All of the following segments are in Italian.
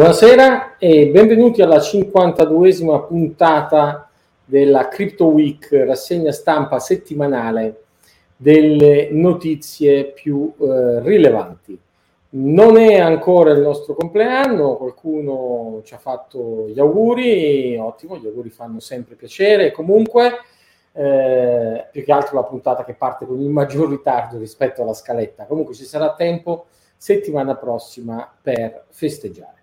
Buonasera e benvenuti alla 52esima puntata della Crypto Week, rassegna stampa settimanale delle notizie più eh, rilevanti. Non è ancora il nostro compleanno, qualcuno ci ha fatto gli auguri, ottimo, gli auguri fanno sempre piacere. Comunque, eh, più che altro la puntata che parte con il maggior ritardo rispetto alla scaletta. Comunque ci sarà tempo settimana prossima per festeggiare.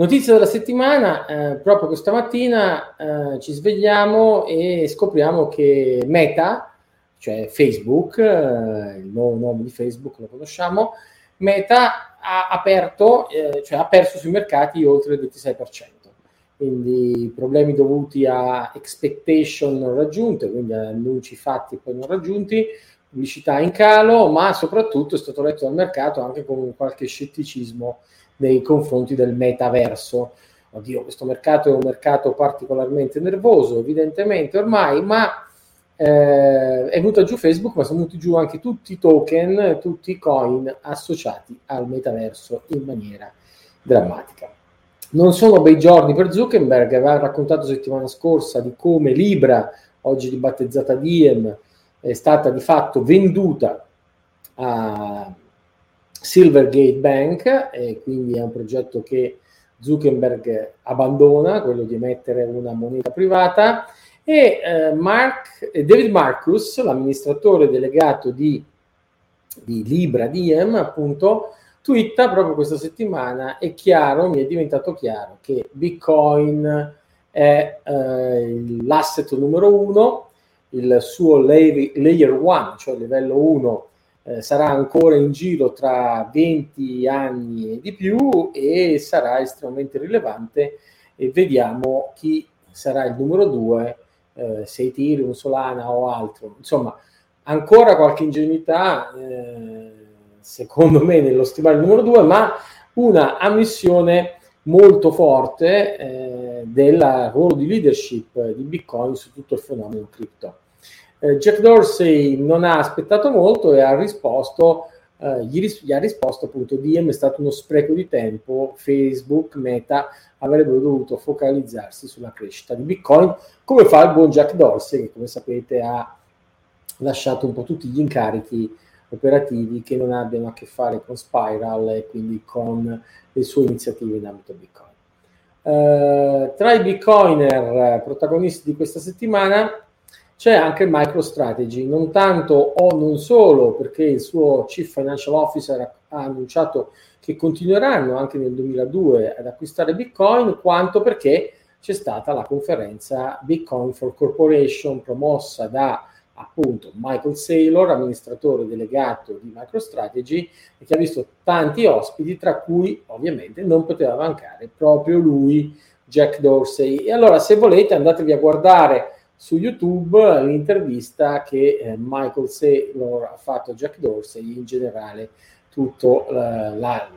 Notizia della settimana, eh, proprio questa mattina eh, ci svegliamo e scopriamo che Meta, cioè Facebook, eh, il nuovo nome di Facebook lo conosciamo, Meta ha aperto, eh, cioè ha perso sui mercati oltre il 26%. Quindi problemi dovuti a expectation non raggiunte, quindi annunci fatti poi non raggiunti, pubblicità in calo, ma soprattutto è stato letto dal mercato anche con qualche scetticismo nei confronti del metaverso. Oddio, questo mercato è un mercato particolarmente nervoso, evidentemente ormai, ma eh, è venuta giù Facebook, ma sono venuti giù anche tutti i token, tutti i coin associati al metaverso in maniera drammatica. Non sono bei giorni per Zuckerberg, aveva raccontato settimana scorsa di come Libra, oggi ribattezzata Diem, è stata di fatto venduta a Silvergate Bank, e quindi è un progetto che Zuckerberg abbandona, quello di emettere una moneta privata, e eh, Mark, David Marcus, l'amministratore delegato di, di Libra Diem, appunto, twitta proprio questa settimana, è chiaro, mi è diventato chiaro che Bitcoin è eh, l'asset numero uno, il suo layer 1, cioè livello 1, eh, sarà ancora in giro tra 20 anni e di più e sarà estremamente rilevante e vediamo chi sarà il numero 2 eh, se Ethereum, Solana o altro. Insomma, ancora qualche ingenuità, eh, secondo me, nello stimare il numero 2, ma una ammissione molto forte eh, del ruolo di leadership di Bitcoin su tutto il fenomeno cripto. Eh, Jack Dorsey non ha aspettato molto e ha risposto, eh, gli, ris- gli, ha risposto appunto, DM è stato uno spreco di tempo, Facebook, Meta avrebbero dovuto focalizzarsi sulla crescita di Bitcoin, come fa il buon Jack Dorsey, che come sapete ha lasciato un po' tutti gli incarichi operativi che non abbiano a che fare con Spiral e quindi con le sue iniziative in ambito Bitcoin. Uh, tra i Bitcoiner protagonisti di questa settimana c'è anche MicroStrategy, non tanto o non solo perché il suo Chief Financial Officer ha annunciato che continueranno anche nel 2002 ad acquistare Bitcoin, quanto perché c'è stata la conferenza Bitcoin for Corporation promossa da appunto Michael Saylor, amministratore delegato di MicroStrategy, e che ha visto tanti ospiti, tra cui ovviamente non poteva mancare proprio lui, Jack Dorsey. E allora se volete andatevi a guardare su YouTube l'intervista che eh, Michael Saylor ha fatto a Jack Dorsey in generale tutto, la, la,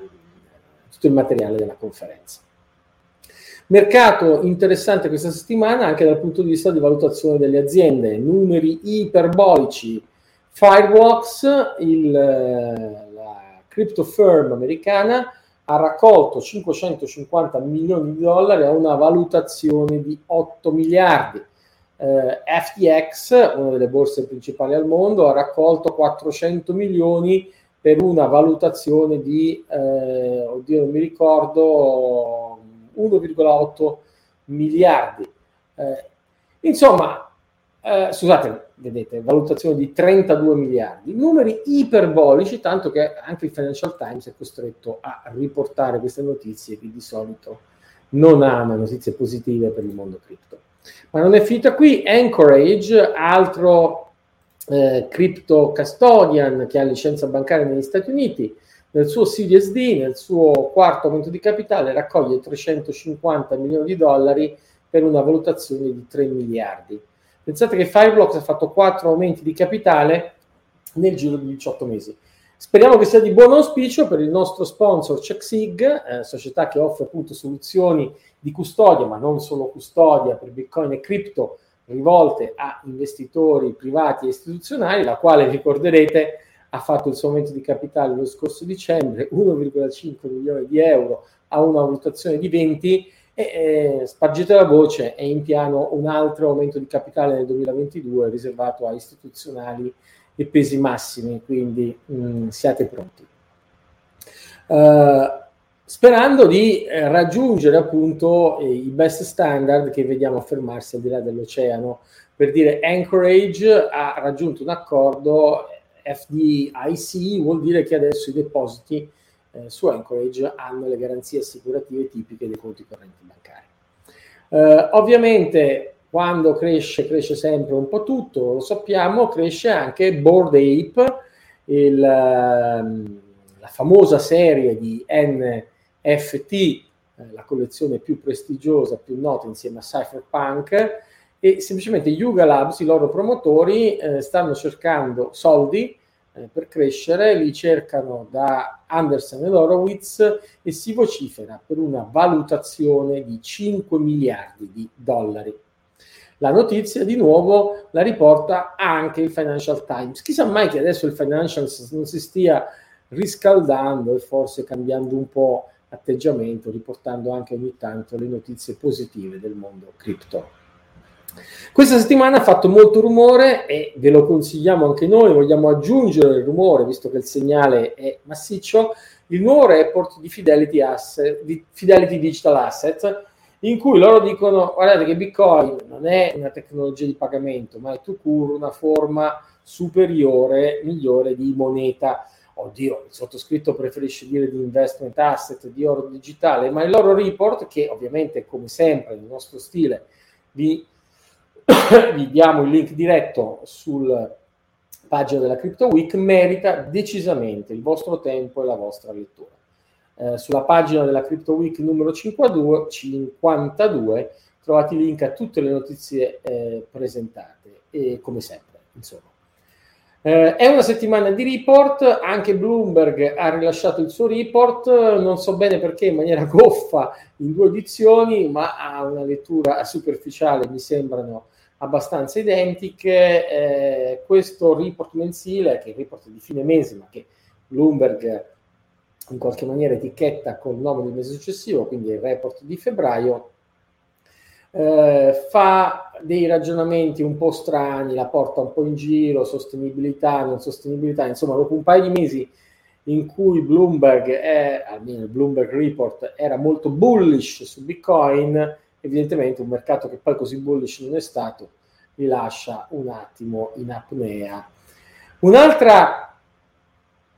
tutto il materiale della conferenza. Mercato interessante questa settimana anche dal punto di vista di valutazione delle aziende, numeri iperbolici. Fireblocks, il, la crypto firm americana, ha raccolto 550 milioni di dollari a una valutazione di 8 miliardi. Eh, FTX, una delle borse principali al mondo, ha raccolto 400 milioni per una valutazione di, eh, oddio non mi ricordo, 1,8 miliardi. Eh, insomma, eh, scusate, vedete, valutazione di 32 miliardi, numeri iperbolici, tanto che anche il Financial Times è costretto a riportare queste notizie che di solito non ama notizie positive per il mondo cripto. Ma non è finita qui, Anchorage, altro eh, crypto custodian che ha licenza bancaria negli Stati Uniti, nel suo Series D, nel suo quarto aumento di capitale, raccoglie 350 milioni di dollari per una valutazione di 3 miliardi. Pensate che Fireblocks ha fatto quattro aumenti di capitale nel giro di 18 mesi. Speriamo che sia di buon auspicio per il nostro sponsor CheckSig, eh, società che offre appunto soluzioni di custodia, ma non solo custodia per Bitcoin e cripto rivolte a investitori privati e istituzionali, la quale ricorderete ha fatto il suo aumento di capitale lo scorso dicembre, 1,5 milioni di euro a una valutazione di 20 e eh, spargete la voce, è in piano un altro aumento di capitale nel 2022 riservato a istituzionali e pesi massimi, quindi mh, mm, siate pronti. Uh, sperando di eh, raggiungere appunto i best standard che vediamo affermarsi al di là dell'oceano. Per dire Anchorage ha raggiunto un accordo FDIC, vuol dire che adesso i depositi eh, su Anchorage hanno le garanzie assicurative tipiche dei conti correnti bancari. Eh, ovviamente quando cresce, cresce sempre un po' tutto, lo sappiamo, cresce anche Board Ape, il, ehm, la famosa serie di N FT, eh, la collezione più prestigiosa, più nota insieme a Cypherpunk, e semplicemente Yuga Labs, i loro promotori, eh, stanno cercando soldi eh, per crescere, li cercano da Anderson e Horowitz e si vocifera per una valutazione di 5 miliardi di dollari. La notizia di nuovo la riporta anche il Financial Times. Chissà mai che adesso il Financial non si stia riscaldando e forse cambiando un po' atteggiamento, riportando anche ogni tanto le notizie positive del mondo cripto. Questa settimana ha fatto molto rumore e ve lo consigliamo anche noi, vogliamo aggiungere il rumore, visto che il segnale è massiccio, il nuovo report di Fidelity, Asset, di Fidelity Digital Asset, in cui loro dicono guardate che Bitcoin non è una tecnologia di pagamento, ma è tu cure una forma superiore, migliore di moneta oddio, il sottoscritto preferisce dire di investment asset, di oro digitale, ma il loro report, che ovviamente come sempre nel nostro stile vi, vi diamo il link diretto sul pagina della Crypto Week, merita decisamente il vostro tempo e la vostra lettura. Eh, sulla pagina della Crypto Week numero 52, 52 trovate i link a tutte le notizie eh, presentate e come sempre, insomma. Eh, è una settimana di report, anche Bloomberg ha rilasciato il suo report, non so bene perché in maniera goffa in due edizioni, ma ha una lettura superficiale, mi sembrano abbastanza identiche. Eh, questo report mensile, che è il report di fine mese, ma che Bloomberg in qualche maniera etichetta col nome del mese successivo, quindi il report di febbraio, eh, fa dei ragionamenti un po' strani, la porta un po' in giro, sostenibilità, non sostenibilità, insomma, dopo un paio di mesi in cui Bloomberg, è, almeno il Bloomberg Report, era molto bullish su Bitcoin, evidentemente un mercato che poi così bullish non è stato, vi lascia un attimo in apnea. Un'altra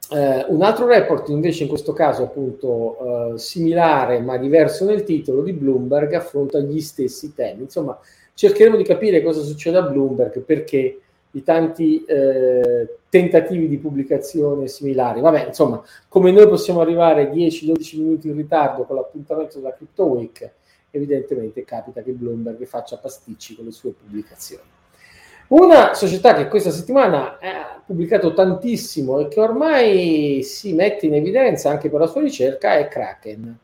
Uh, un altro report invece in questo caso appunto uh, similare ma diverso nel titolo di Bloomberg affronta gli stessi temi. Insomma, cercheremo di capire cosa succede a Bloomberg perché di tanti uh, tentativi di pubblicazione similari. Vabbè, insomma, come noi possiamo arrivare 10-12 minuti in ritardo con l'appuntamento della Crypto Week, evidentemente capita che Bloomberg faccia pasticci con le sue pubblicazioni. Una società che questa settimana ha pubblicato tantissimo e che ormai si mette in evidenza anche per la sua ricerca è Kraken.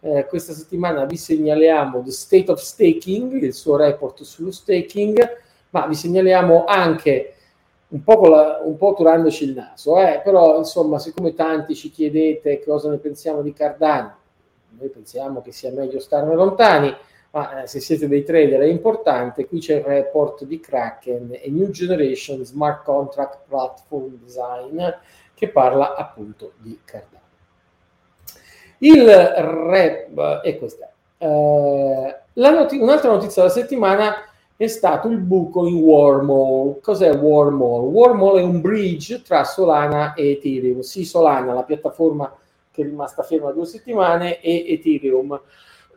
Eh, questa settimana vi segnaliamo The State of Staking, il suo report sullo staking, ma vi segnaliamo anche un po', la, un po turandoci il naso, eh, però insomma, siccome tanti ci chiedete cosa ne pensiamo di Cardano, noi pensiamo che sia meglio starne lontani, ma eh, se siete dei trader è importante, qui c'è il report di Kraken e New Generation Smart Contract Platform Design che parla appunto di Cardano. Il rep è questa. Eh, not- un'altra notizia della settimana è stato il buco in Wormhole. Cos'è Wormhole? Wormhole è un bridge tra Solana e Ethereum. Sì, Solana, la piattaforma che è rimasta ferma due settimane, e Ethereum.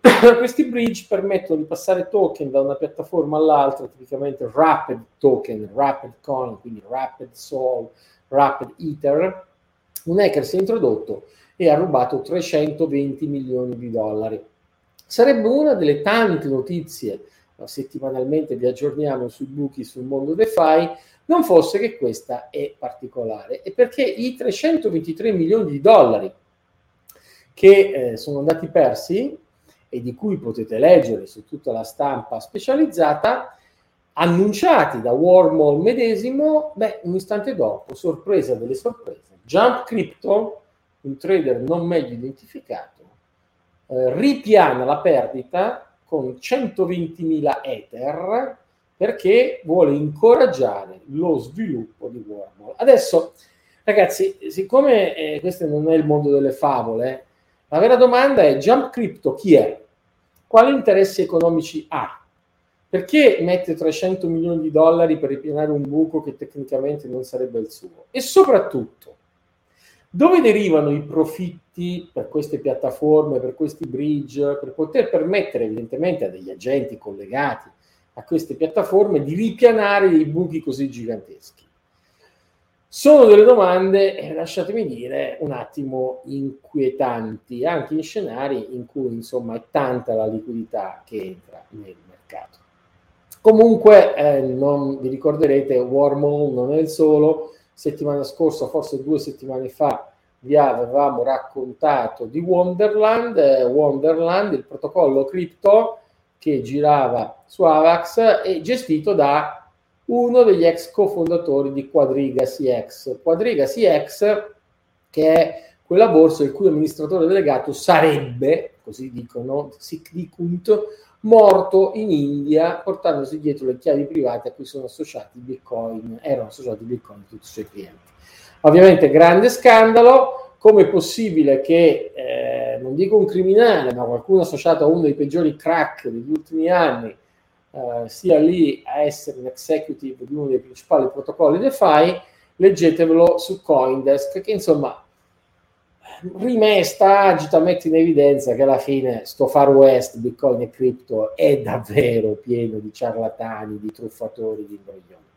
Questi bridge permettono di passare token da una piattaforma all'altra, tipicamente Rapid Token, Rapid Coin, quindi Rapid Sol, Rapid Ether. Un hacker si è introdotto e ha rubato 320 milioni di dollari. Sarebbe una delle tante notizie, settimanalmente vi aggiorniamo sui buchi sul mondo DeFi, non fosse che questa è particolare. E perché i 323 milioni di dollari che eh, sono andati persi e di cui potete leggere su tutta la stampa specializzata, annunciati da Wormhole medesimo, beh, un istante dopo, sorpresa delle sorprese, Jump Crypto, un trader non meglio identificato, eh, ripiana la perdita con 120.000 Ether perché vuole incoraggiare lo sviluppo di Wormhole. Adesso, ragazzi, siccome eh, questo non è il mondo delle favole, la vera domanda è Jump Crypto chi è? Quali interessi economici ha? Perché mette 300 milioni di dollari per ripianare un buco che tecnicamente non sarebbe il suo? E soprattutto, dove derivano i profitti per queste piattaforme, per questi bridge, per poter permettere evidentemente a degli agenti collegati a queste piattaforme di ripianare dei buchi così giganteschi? Sono delle domande, eh, lasciatemi dire, un attimo inquietanti, anche in scenari in cui insomma è tanta la liquidità che entra nel mercato. Comunque, eh, non vi ricorderete, Wormhole non è il solo, settimana scorsa, forse due settimane fa, vi avevamo raccontato di Wonderland, eh, Wonderland, il protocollo cripto che girava su Avax e gestito da uno degli ex cofondatori di Quadriga CX. Quadriga CX, che è quella borsa il cui amministratore delegato sarebbe, così dicono, sic dicunt, morto in India portandosi dietro le chiavi private a cui sono associati Bitcoin, erano associati Bitcoin tutti i suoi clienti. Ovviamente grande scandalo, come è possibile che, eh, non dico un criminale, ma qualcuno associato a uno dei peggiori crack degli ultimi anni, eh, sia lì a essere un executive di uno dei principali protocolli DeFi, leggetevelo su Coindesk, che insomma rimesta, agita, mette in evidenza che alla fine sto Far West, Bitcoin e cripto è davvero pieno di ciarlatani, di truffatori, di imbroglioni.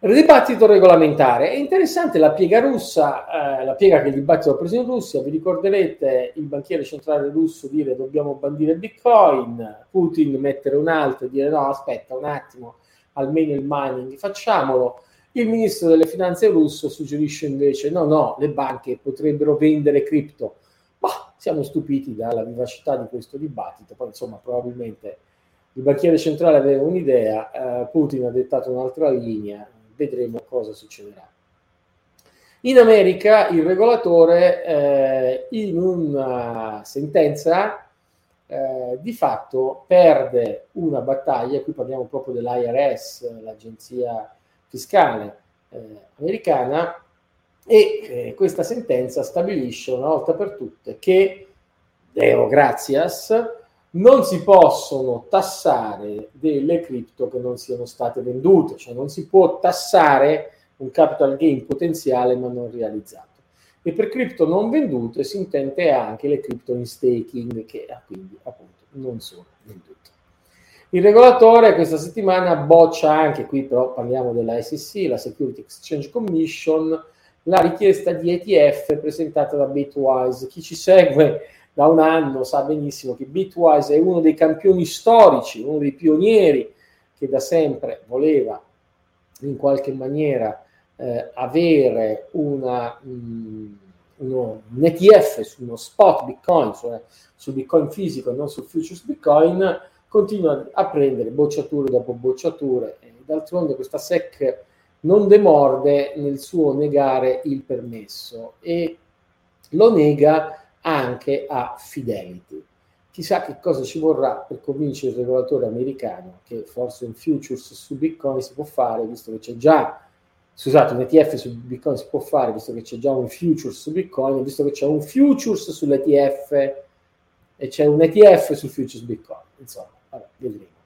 Dibattito regolamentare. È interessante la piega russa, eh, la piega che il dibattito ha preso in Russia. Vi ricorderete il banchiere centrale russo dire dobbiamo bandire Bitcoin, Putin mettere un altro e dire no, aspetta un attimo, almeno il mining facciamolo. Il ministro delle finanze russo suggerisce invece no, no, le banche potrebbero vendere cripto. Ma siamo stupiti dalla vivacità di questo dibattito. Poi insomma probabilmente il banchiere centrale aveva un'idea, eh, Putin ha dettato un'altra linea, vedremo cosa succederà. In America il regolatore eh, in una sentenza eh, di fatto perde una battaglia, qui parliamo proprio dell'IRS, l'agenzia fiscale eh, americana, e eh, questa sentenza stabilisce una volta per tutte che, Deo grazias, non si possono tassare delle cripto che non siano state vendute, cioè non si può tassare un capital gain potenziale ma non realizzato. E per cripto non vendute si intende anche le cripto in staking che ah, quindi appunto non sono vendute. Il regolatore questa settimana boccia anche, qui però parliamo della SEC, la Security Exchange Commission, la richiesta di ETF presentata da Bitwise. Chi ci segue da un anno sa benissimo che Bitwise è uno dei campioni storici, uno dei pionieri che da sempre voleva in qualche maniera eh, avere una, mh, mm, uno, un ETF su uno spot Bitcoin, cioè su Bitcoin fisico e non su futures Bitcoin, continua a prendere bocciature dopo bocciature. D'altronde questa SEC non demorde nel suo negare il permesso e lo nega anche a Fidelity. Chissà che cosa ci vorrà per convincere il regolatore americano che forse un futures su Bitcoin si può fare, visto che c'è già, scusate, un ETF su Bitcoin si può fare, visto che c'è già un futures su Bitcoin, visto che c'è un futures sull'ETF e c'è un ETF sul futures Bitcoin. Insomma, vabbè, vedremo.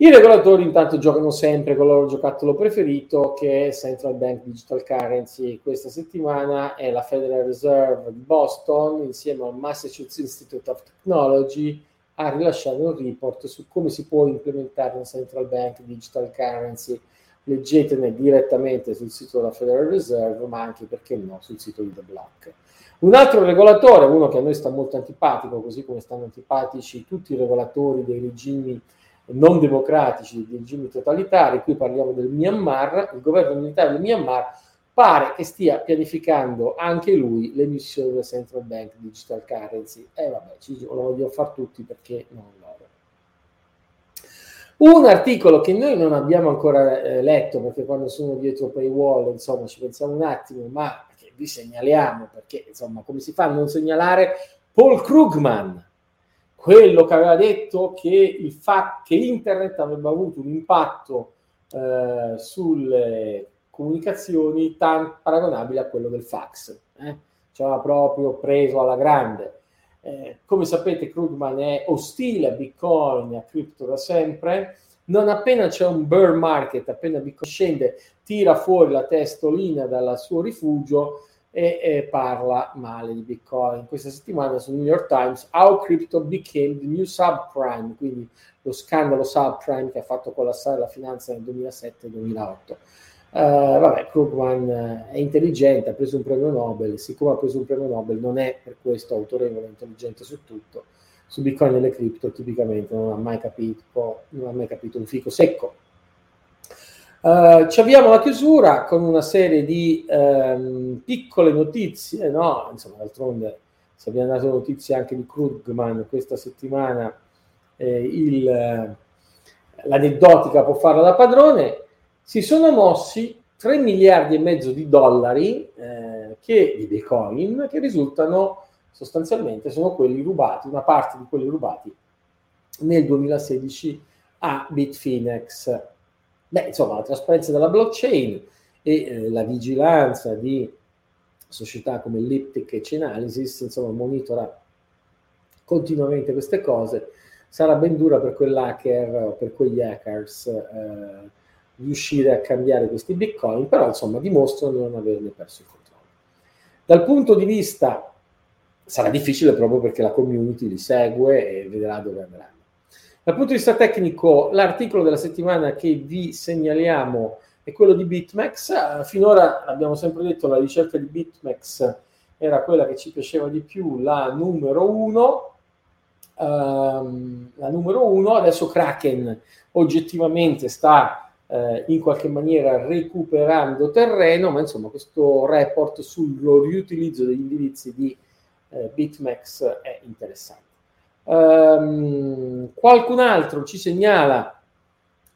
I regolatori intanto giocano sempre con il loro giocattolo preferito che è Central Bank Digital Currency. Questa settimana è la Federal Reserve di Boston insieme al Massachusetts Institute of Technology a rilasciare un report su come si può implementare un Central Bank Digital Currency. Leggetene direttamente sul sito della Federal Reserve, ma anche perché no sul sito di The Block. Un altro regolatore, uno che a noi sta molto antipatico, così come stanno antipatici tutti i regolatori dei regimi non democratici, di regimi totalitari, qui parliamo del Myanmar, il governo militare del Myanmar pare che stia pianificando anche lui l'emissione del Central Bank Digital Currency. E eh, vabbè, ci lo vogliono fare tutti perché non loro. Un articolo che noi non abbiamo ancora eh, letto perché quando sono dietro paywall, insomma, ci pensiamo un attimo, ma che vi segnaliamo perché, insomma, come si fa a non segnalare Paul Krugman, quello che aveva detto che il fatto che internet avrebbe avuto un impatto eh, sulle comunicazioni tan paragonabile a quello del fax. Eh? Ci aveva proprio preso alla grande. Eh, come sapete, Krugman è ostile a Bitcoin a cripto da sempre. Non appena c'è un bear market, appena Bitcoin scende, tira fuori la testolina dal suo rifugio e, e, parla male di Bitcoin. Questa settimana sul New York Times, How Crypto Became the New Subprime, quindi lo scandalo subprime che ha fatto collassare la finanza nel 2007-2008. Uh, eh, vabbè, Krugman eh, è intelligente, ha preso un premio Nobel, siccome ha preso un premio Nobel non è per questo autorevole e intelligente su tutto, su Bitcoin e le cripto tipicamente non ha mai capito, non ha mai capito un fico secco. Uh, ci abbiamo la chiusura con una serie di um, piccole notizie, no? Insomma, d'altronde se abbiamo dato notizie anche di Krugman questa settimana, eh, il, l'aneddotica può farla da padrone si sono mossi 3 miliardi e mezzo di dollari eh, che, di Bitcoin che risultano sostanzialmente sono quelli rubati, una parte di quelli rubati nel 2016 a Bitfinex. Beh, insomma, la trasparenza della blockchain e eh, la vigilanza di società come Liptic e Chainalysis, insomma, monitora continuamente queste cose. Sarà ben dura per quell'hacker, per quegli hackers eh, riuscire a cambiare questi bitcoin, però insomma dimostrano di non averne perso il controllo. Dal punto di vista sarà difficile proprio perché la community li segue e vedrà dove andranno. Dal punto di vista tecnico, l'articolo della settimana che vi segnaliamo è quello di BitMEX. Finora abbiamo sempre detto la ricerca di BitMEX era quella che ci piaceva di più, la numero uno. Um, la numero uno, adesso Kraken oggettivamente sta eh, in qualche maniera recuperando terreno, ma insomma questo report sullo riutilizzo degli indirizzi di eh, BitMEX è interessante. Um, qualcun altro ci segnala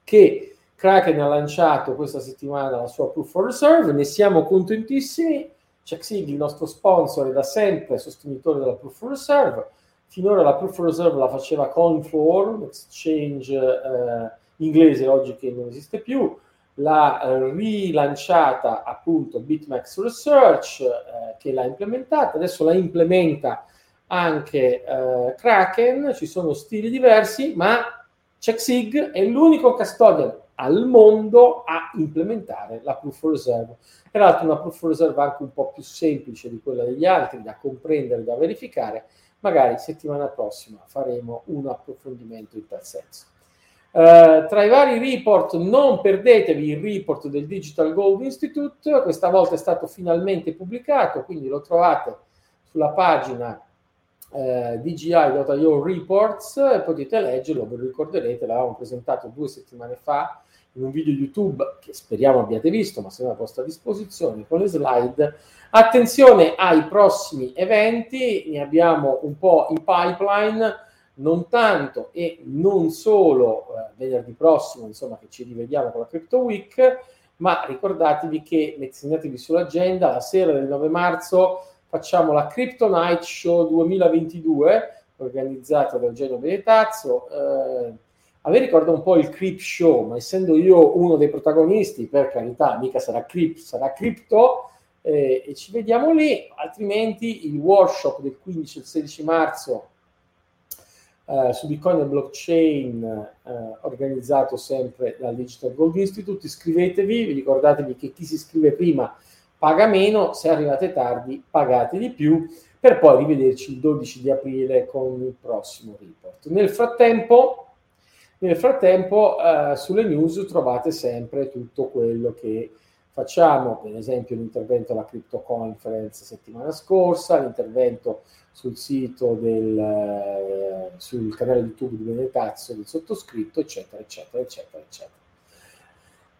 che Kraken ha lanciato questa settimana la sua Proof of Reserve, ne siamo contentissimi. CheckSig, il nostro sponsor, è da sempre sostenitore della Proof of Reserve. Finora la Proof of Reserve la faceva Coinfor, exchange eh, inglese oggi che non esiste più, l'ha eh, rilanciata appunto BitMEX Research eh, che l'ha implementata, adesso la implementa anche eh, Kraken, ci sono stili diversi, ma CheckSig è l'unico custodian al mondo a implementare la proof of reserve. Peraltro una proof of reserve anche un po' più semplice di quella degli altri, da comprendere, da verificare. Magari settimana prossima faremo un approfondimento in tal senso. Uh, tra i vari report, non perdetevi il report del Digital Gold Institute, questa volta è stato finalmente pubblicato, quindi lo trovate sulla pagina uh, DGI.io Reports potete leggerlo, ve lo ricorderete, l'avevamo presentato due settimane fa in un video YouTube che speriamo abbiate visto, ma se a vostra disposizione con le slide. Attenzione ai prossimi eventi, ne abbiamo un po' in pipeline non tanto e non solo eh, venerdì prossimo, insomma, che ci rivediamo con la Crypto Week, ma ricordatevi che segnatevi sull'agenda, la sera del 9 marzo facciamo la Crypto Night Show 2022 organizzata da Eugenio Benetazzo. Eh, a me ricorda un po' il Crypt Show, ma essendo io uno dei protagonisti, per carità, mica sarà Crypt, sarà Crypto, eh, e ci vediamo lì, altrimenti il workshop del 15 e 16 marzo eh, su Bitcoin e blockchain eh, organizzato sempre dal Digital Gold Institute. Iscrivetevi, ricordatevi che chi si iscrive prima paga meno, se arrivate tardi pagate di più, per poi rivederci il 12 di aprile con il prossimo report. Nel frattempo, nel frattempo eh, sulle news trovate sempre tutto quello che facciamo, per esempio l'intervento alla Crypto Conference settimana scorsa, l'intervento sul sito del eh, sul canale YouTube di Benetazzo del sottoscritto, eccetera, eccetera, eccetera, eccetera.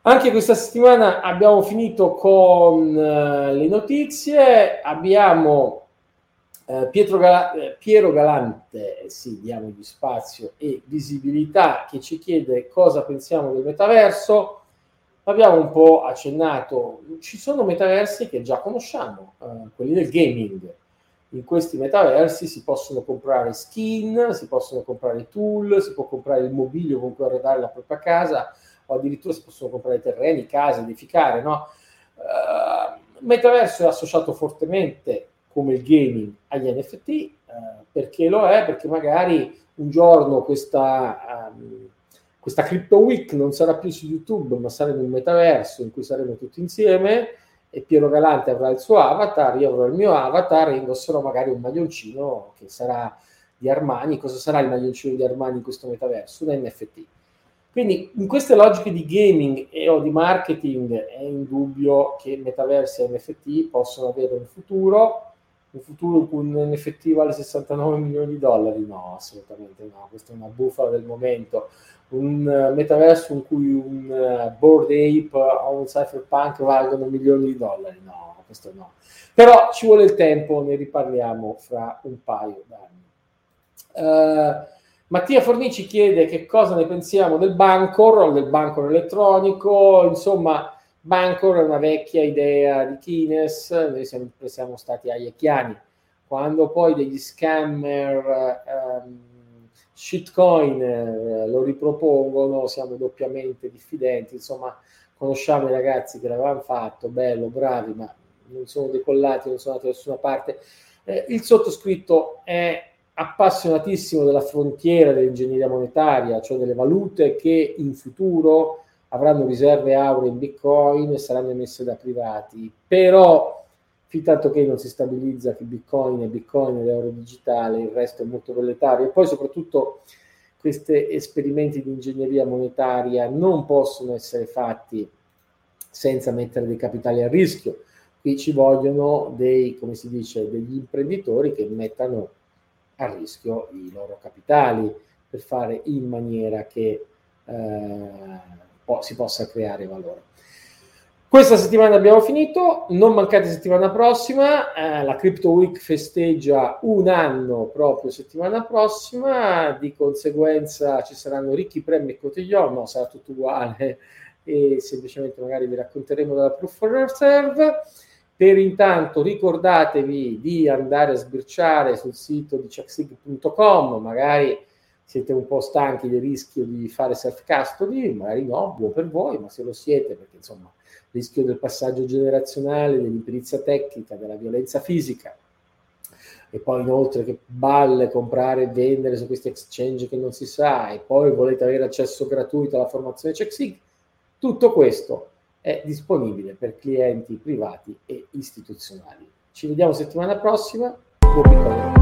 Anche questa settimana abbiamo finito con uh, le notizie, abbiamo eh, Gal- eh, Piero Galante, eh, sì, diamogli spazio e visibilità, che ci chiede cosa pensiamo del metaverso. Abbiamo un po' accennato, ci sono metaversi che già conosciamo, eh, quelli del gaming. In questi metaversi si possono comprare skin, si possono comprare tool, si può comprare il mobilio con cui arredare la propria casa, o addirittura si possono comprare terreni, case, edificare, no? Uh, metaverso è associato fortemente come il gaming agli NFT, eh, perché lo è? Perché magari un giorno questa, um, questa Crypto Week non sarà più su YouTube, ma sarà in un metaverso in cui saremo tutti insieme e Piero Galante avrà il suo avatar, io avrò il mio avatar e indosserò magari un maglioncino che sarà di Armani. Cosa sarà il maglioncino di Armani in questo metaverso? Un NFT. Quindi in queste logiche di gaming e o di marketing è indubbio che metaversi e NFT possono avere un futuro un futuro cui un NFT vale 69 milioni di dollari? No, assolutamente no, questa è una bufala del momento. Un uh, metaverso in cui un uh, board ape o un cypherpunk valgono milioni di dollari? No, questo no. Però ci vuole il tempo, ne riparliamo fra un paio d'anni. Uh, Mattia Fornici chiede che cosa ne pensiamo del Bancor del Bancor elettronico, insomma Bancor è una vecchia idea di Kines, noi sempre siamo stati aiecchiani. Quando poi degli scammer um, shitcoin eh, lo ripropongono, siamo doppiamente diffidenti. Insomma, conosciamo i ragazzi che l'avevano fatto, bello, bravi, ma non sono decollati, non sono andati da nessuna parte. Eh, il sottoscritto è appassionatissimo della frontiera dell'ingegneria monetaria, cioè delle valute che in futuro avranno riserve auree in bitcoin e saranno emesse da privati, però fin tanto che non si stabilizza che bitcoin è bitcoin ed euro digitale, il resto è molto proletario e poi soprattutto questi esperimenti di ingegneria monetaria non possono essere fatti senza mettere dei capitali a rischio. Qui ci vogliono dei, come si dice, degli imprenditori che mettano a rischio i loro capitali per fare in maniera che eh, si possa creare valore. Questa settimana abbiamo finito, non mancate settimana prossima, eh, la Crypto Week festeggia un anno proprio settimana prossima, di conseguenza ci saranno ricchi premi e cotillon, no, sarà tutto uguale e semplicemente magari vi racconteremo della Proof for Reserve. Per intanto ricordatevi di andare a sbirciare sul sito di checksig.com, magari siete un po' stanchi del rischio di fare self custody, magari no, buon per voi, ma se lo siete, perché insomma il rischio del passaggio generazionale, dell'imperizia tecnica, della violenza fisica, e poi inoltre che balle comprare e vendere su questi exchange che non si sa, e poi volete avere accesso gratuito alla formazione CheckSig, tutto questo è disponibile per clienti privati e istituzionali. Ci vediamo settimana prossima. Buon piccolo.